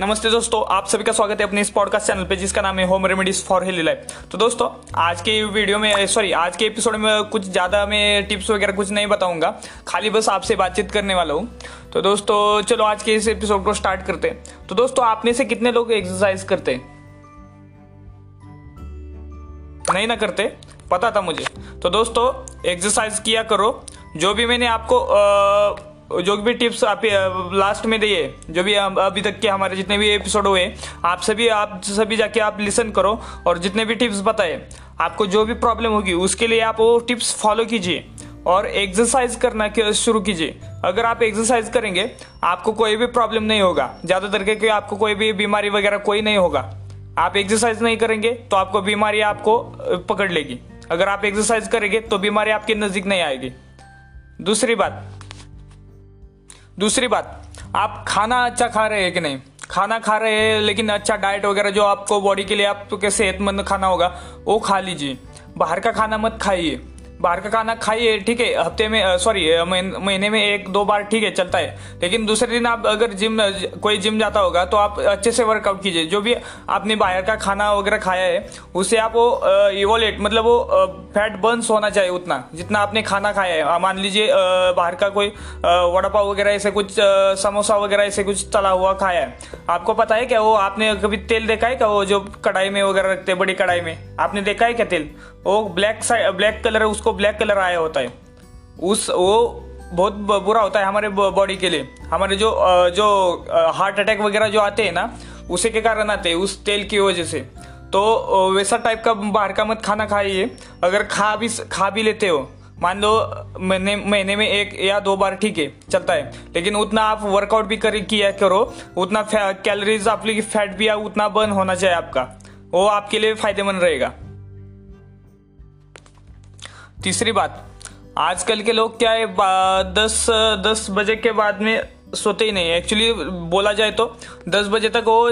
नमस्ते दोस्तों आप सभी का स्वागत है अपने इस पॉडकास्ट चैनल पे जिसका नाम है home remedies for healthy life तो दोस्तों आज के वीडियो में सॉरी आज के एपिसोड में कुछ ज़्यादा मैं टिप्स वगैरह कुछ नहीं बताऊँगा। खाली बस आपसे बातचीत करने वाला हूँ। तो दोस्तों चलो आज के इस एपिसोड को स्टार्ट करते हैं। तो दोस्तों आप में से कितने लोग एक्सरसाइज करते नहीं ना करते? पता था मुझे। तो दोस्तों एक्सरसाइज किया करो। जो भी मैंने आपको आ, जो भी टिप्स आप लास्ट में दिए, जो भी अभी तक के हमारे जितने भी एपिसोड हुए, आप सभी आप सभी जाके आप लिसन करो और जितने भी टिप्स बताए, आपको जो भी प्रॉब्लम होगी, उसके लिए आप वो टिप्स फॉलो कीजिए और एक्सरसाइज करना शुरू कीजिए। अगर आप एक्सरसाइज करेंगे, आपको कोई भी प्रॉब्लम नहीं होगा। ज़्यादातर के आपको कोई भी बीमारी वगैरह कोई नहीं होगा। आप एक्सरसाइज नहीं करेंगे तो आपको बीमारी आपको पकड़ लेगी। अगर आप एक्सरसाइज करेंगे तो बीमारी आपके नज़दीक नहीं आएगी। दूसरी बात दूसरी बात, आप खाना अच्छा खा रहे हैं कि नहीं? खाना खा रहे हैं, लेकिन अच्छा डाइट वगैरह जो आपको बॉडी के लिए आपको सेहतमंद खाना होगा, वो खा लीजिए। बाहर का खाना मत खाइए। बाहर का खाना खाइए, ठीक है? हफ़्ते में सॉरी महीने में एक, दो बार ठीक है, चलता है। लेकिन दूसरे दिन आप अगर जिम कोई जिम जाता होगा तो आप अच्छे से वर्कआउट कीजिए। जो भी आपने बाहर का खाना वगैरह खाया है, उसे आप वो इवोलेट मतलब वो फैट बर्न्स होना चाहिए उतना, जितना आपने खाना खाया है। मान लीजिए बाहर का कोई वड़ा पाव वगैरह, ऐसे कुछ समोसा वगैरह, ऐसे कुछ तला हुआ खाया है। आपको पता है क्या वो, आपने कभी तेल देखा है क्या वो, जो कढ़ाई में वगैरह रखते हैं, बड़ी कढ़ाई में? आपने देखा है क्या तेल? वो ब्लैक ब्लैक कलर उसको ब्लैक कलर आया होता है। उस, वो बहुत बुरा होता है हमारे बॉडी के लिए। हमारे जो जो हार्ट अटैक वगैरह जो आते हैं ना, उसी के कारण आते हैं, उस तेल की वजह से। तो वैसा टाइप का बाहर का मत खाना खाइए। अगर खा भी खा भी लेते हो, मान लो, महीने महीने में एक या दो बार ठीक है, चलता है। लेकिन उतना आप वर्कआउट भी कर, किया करो, उतना कैलोरीज आपकी फैट भी, उतना बर्न होना चाहिए आपका। वो आपके लिए फ़ायदेमंद रहेगा। तीसरी बात आजकल के लोग क्या है दस दस बजे के बाद में सोते ही नहीं एक्चुअली बोला जाए तो दस बजे तक वो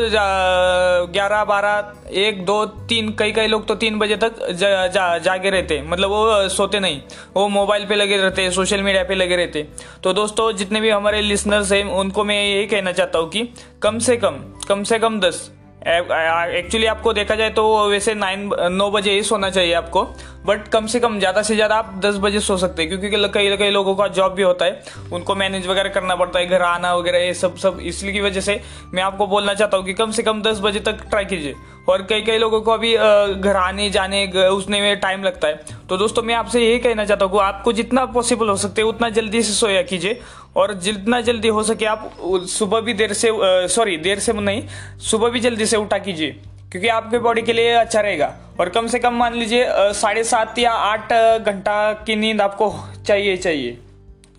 ग्यारह बारह एक दो तीन कई कई लोग तो तीन बजे तक जा, जा, जागे रहते मतलब वो सोते नहीं। वो मोबाइल पे लगे रहते सोशल मीडिया पे लगे रहते तो दोस्तों जितने भी हमारे लिसनर्स हैं उनको मैं यही कहना चाहता हूँ कि कम से कम कम से कम दस एक्चुअली आपको देखा जाए तो वैसे नाइन नौ बजे ही सोना चाहिए आपको बट कम से कम ज़्यादा से ज़्यादा आप दस बजे सो सकते हैं, क्योंकि कई कई लोगों का जॉब भी होता है, उनको मैनेज वगैरह करना पड़ता है, घर आना वगैरह, ये सब सब, इसलिए की वजह से मैं आपको बोलना चाहता हूँ कि कम से कम दस बजे तक ट्राई कीजिए, और कई कई लोगों को अभी घर आने, जाने उसने में टाइम लगता है तो दोस्तों मैं आपसे यही कहना चाहता हूँ आपको जितना पॉसिबल हो सकते है, उतना जल्दी से सोया कीजिए और जितना जल्दी हो सके आप सुबह भी देर से सॉरी देर से नहीं, सुबह भी जल्दी से उठा कीजिए, क्योंकि आपके बॉडी के लिए अच्छा रहेगा। और कम से कम मान लीजिए साढ़े सात या आठ घंटा की नींद आपको चाहिए चाहिए।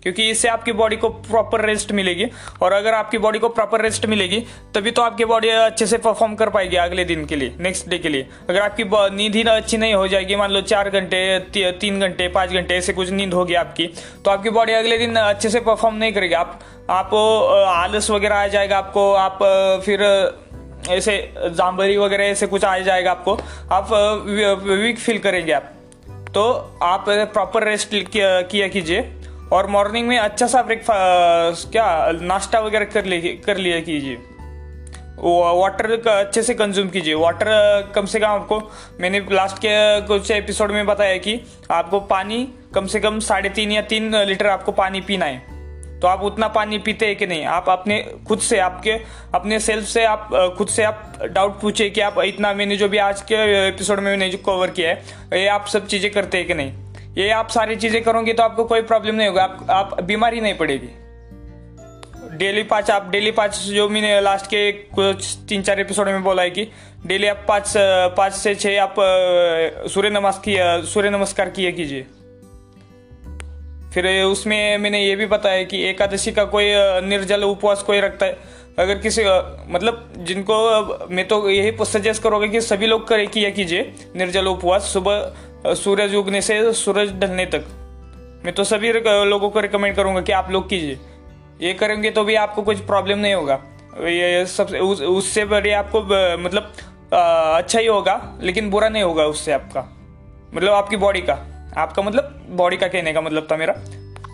क्योंकि इससे आपकी बॉडी को प्रॉपर रेस्ट मिलेगी। और अगर आपकी बॉडी को प्रॉपर रेस्ट मिलेगी तभी तो आपकी बॉडी अच्छे से परफॉर्म कर पाएगी अगले दिन के लिए नेक्स्ट डे के लिए। अगर आपकी नींद ही अच्छी नहीं हो जाएगी मान लो चार घंटे ती, तीन घंटे पाँच घंटे ऐसे कुछ नींद होगी आपकी तो आपकी बॉडी अगले दिन अच्छे से परफॉर्म नहीं करेगी। आप आप आलस वगैरह आ जाएगा आपको आप फिर ऐसे जाम्बरी वगैरह ऐसे कुछ आ जाएगा आपको आप वीक फील करेंगे आप। तो आप प्रॉपर रेस्ट किया कीजिए। और मॉर्निंग में अच्छा सा ब्रेकफास्ट क्या, नाश्ता वगैरह कर ले कर लिया कीजिए। वाटर का अच्छे से कंज्यूम कीजिए। वाटर कम से कम आपको मैंने लास्ट के कुछ एपिसोड में बताया कि आपको पानी कम से कम साढ़े तीन या तीन लीटर आपको पानी पीना है। तो आप उतना पानी पीते हैं कि नहीं? आप अपने खुद से, आपके अपने सेल्फ से आप खुद से आप डाउट पूछे कि आप इतना मैंने जो भी आज के एपिसोड में मैंने जो कवर किया है, ये आप सब चीज़ें करते हैं कि नहीं? ये आप सारी चीज़ें करोगे तो आपको कोई प्रॉब्लम नहीं होगा। आप, आप बीमारी नहीं पड़ेगी। डेली पाँच आप डेली पाँच जो मैंने लास्ट के कुछ तीन चार एपिसोड में बोला है कि डेली आप पाँच पाँच से छः आप सूर्य नमस्कार सूर्य नमस्कार किया कीजिए। फिर उसमें मैंने ये भी बताया कि एकादशी का कोई निर्जल उपवास कोई रखता है। अगर किसी मतलब जिनको मैं तो यही सजेस्ट करोगे कि सभी लोग करे किया कीजिए। निर्जल उपवास सुबह सूरज उगने से सूरज ढलने तक। मैं तो सभी लोगों को रिकमेंड करूँगा कि आप लोग कीजिए। ये करेंगे तो भी आपको कुछ प्रॉब्लम नहीं होगा। ये सबसे उस, उससे बड़े आपको मतलब अच्छा ही होगा लेकिन बुरा नहीं होगा उससे आपका। मतलब आपकी बॉडी का। आपका मतलब बॉडी का कहने का मतलब था मेरा।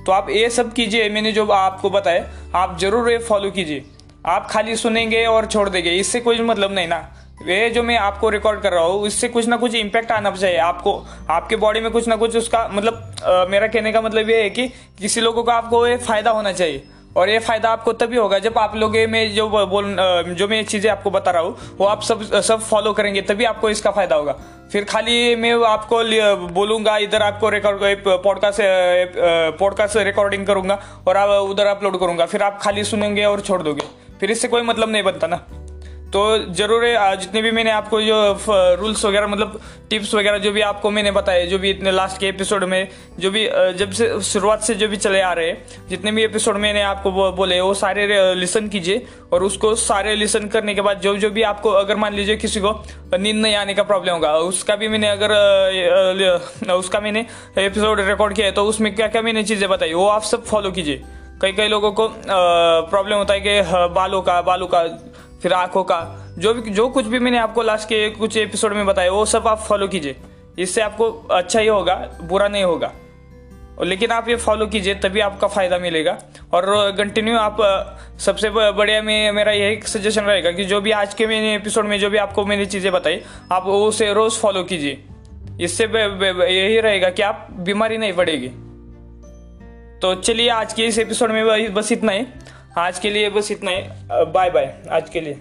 तो आप ये सब कीजिए। मैंने जो आपको बताया आप ज़रूर ये फॉलो कीजिए। आप खाली सुनेंगे और छोड़ देंगे इससे कोई मतलब नहीं ना। ये जो मैं आपको रिकॉर्ड कर रहा हूँ इससे कुछ ना कुछ इम्पैक्ट आना चाहिए आपको। आपके बॉडी में कुछ ना कुछ उसका मतलब आ, मेरा कहने का मतलब ये है कि किसी लोगों को आपको ये फ़ायदा होना चाहिए। और ये फ़ायदा आपको तभी होगा जब आप लोग में जो बोल जो मैं चीज़ें आपको बता रहा हूँ वो आप सब सब फॉलो करेंगे तभी आपको इसका फ़ायदा होगा। फिर खाली मैं आपको बोलूँगा इधर आपको रिकॉर्ड पॉडकास्ट पॉडकास्ट रिकॉर्डिंग करूँगा और आप उधर अपलोड करूँगा। फिर आप खाली सुनेंगे और छोड़ दोगे। फिर इससे कोई मतलब नहीं बनता ना। तो ज़रूर है जितने भी मैंने आपको जो रूल्स वगैरह मतलब टिप्स वगैरह जो भी आपको मैंने बताए, जो भी इतने लास्ट के एपिसोड में, जो भी जब से, शुरुआत से जो भी चले आ रहे हैं, जितने भी एपिसोड मैंने आपको बोले, वो सारे लिसन कीजिए और उसको सारे लिसन करने के बाद जो जो भी आपको, अगर मान लीजिए किसी को नींद नहीं आने का प्रॉब्लम होगा, उसका भी मैंने अगर उसका मैंने एपिसोड रिकॉर्ड किया है तो उसमें क्या क्या मैंने चीज़ें बताई, वो आप सब फॉलो कीजिए। कई कई लोगों को प्रॉब्लम होता है कि बालों का बालों का, फिर आँखों का, जो भी, जो कुछ भी मैंने आपको लास्ट के कुछ एपिसोड में बताया, वो सब आप फॉलो कीजिए। इससे आपको अच्छा ही होगा, बुरा नहीं होगा। लेकिन आप ये फॉलो कीजिए, तभी आपका फ़ायदा मिलेगा। और कंटिन्यू आप सबसे बढ़िया में, मेरा यही सजेशन रहेगा कि जो भी आज के मैंने एपिसोड में जो भी आपको मैंने चीज़ें बताई, आप उसे रोज़ फॉलो कीजिए। इससे यही रहेगा कि आप बीमारी नहीं पड़ेगी। तो चलिए आज के इस एपिसोड में बस इतना ही। आज के लिए बस इतना ही। बाय बाय आज के लिए।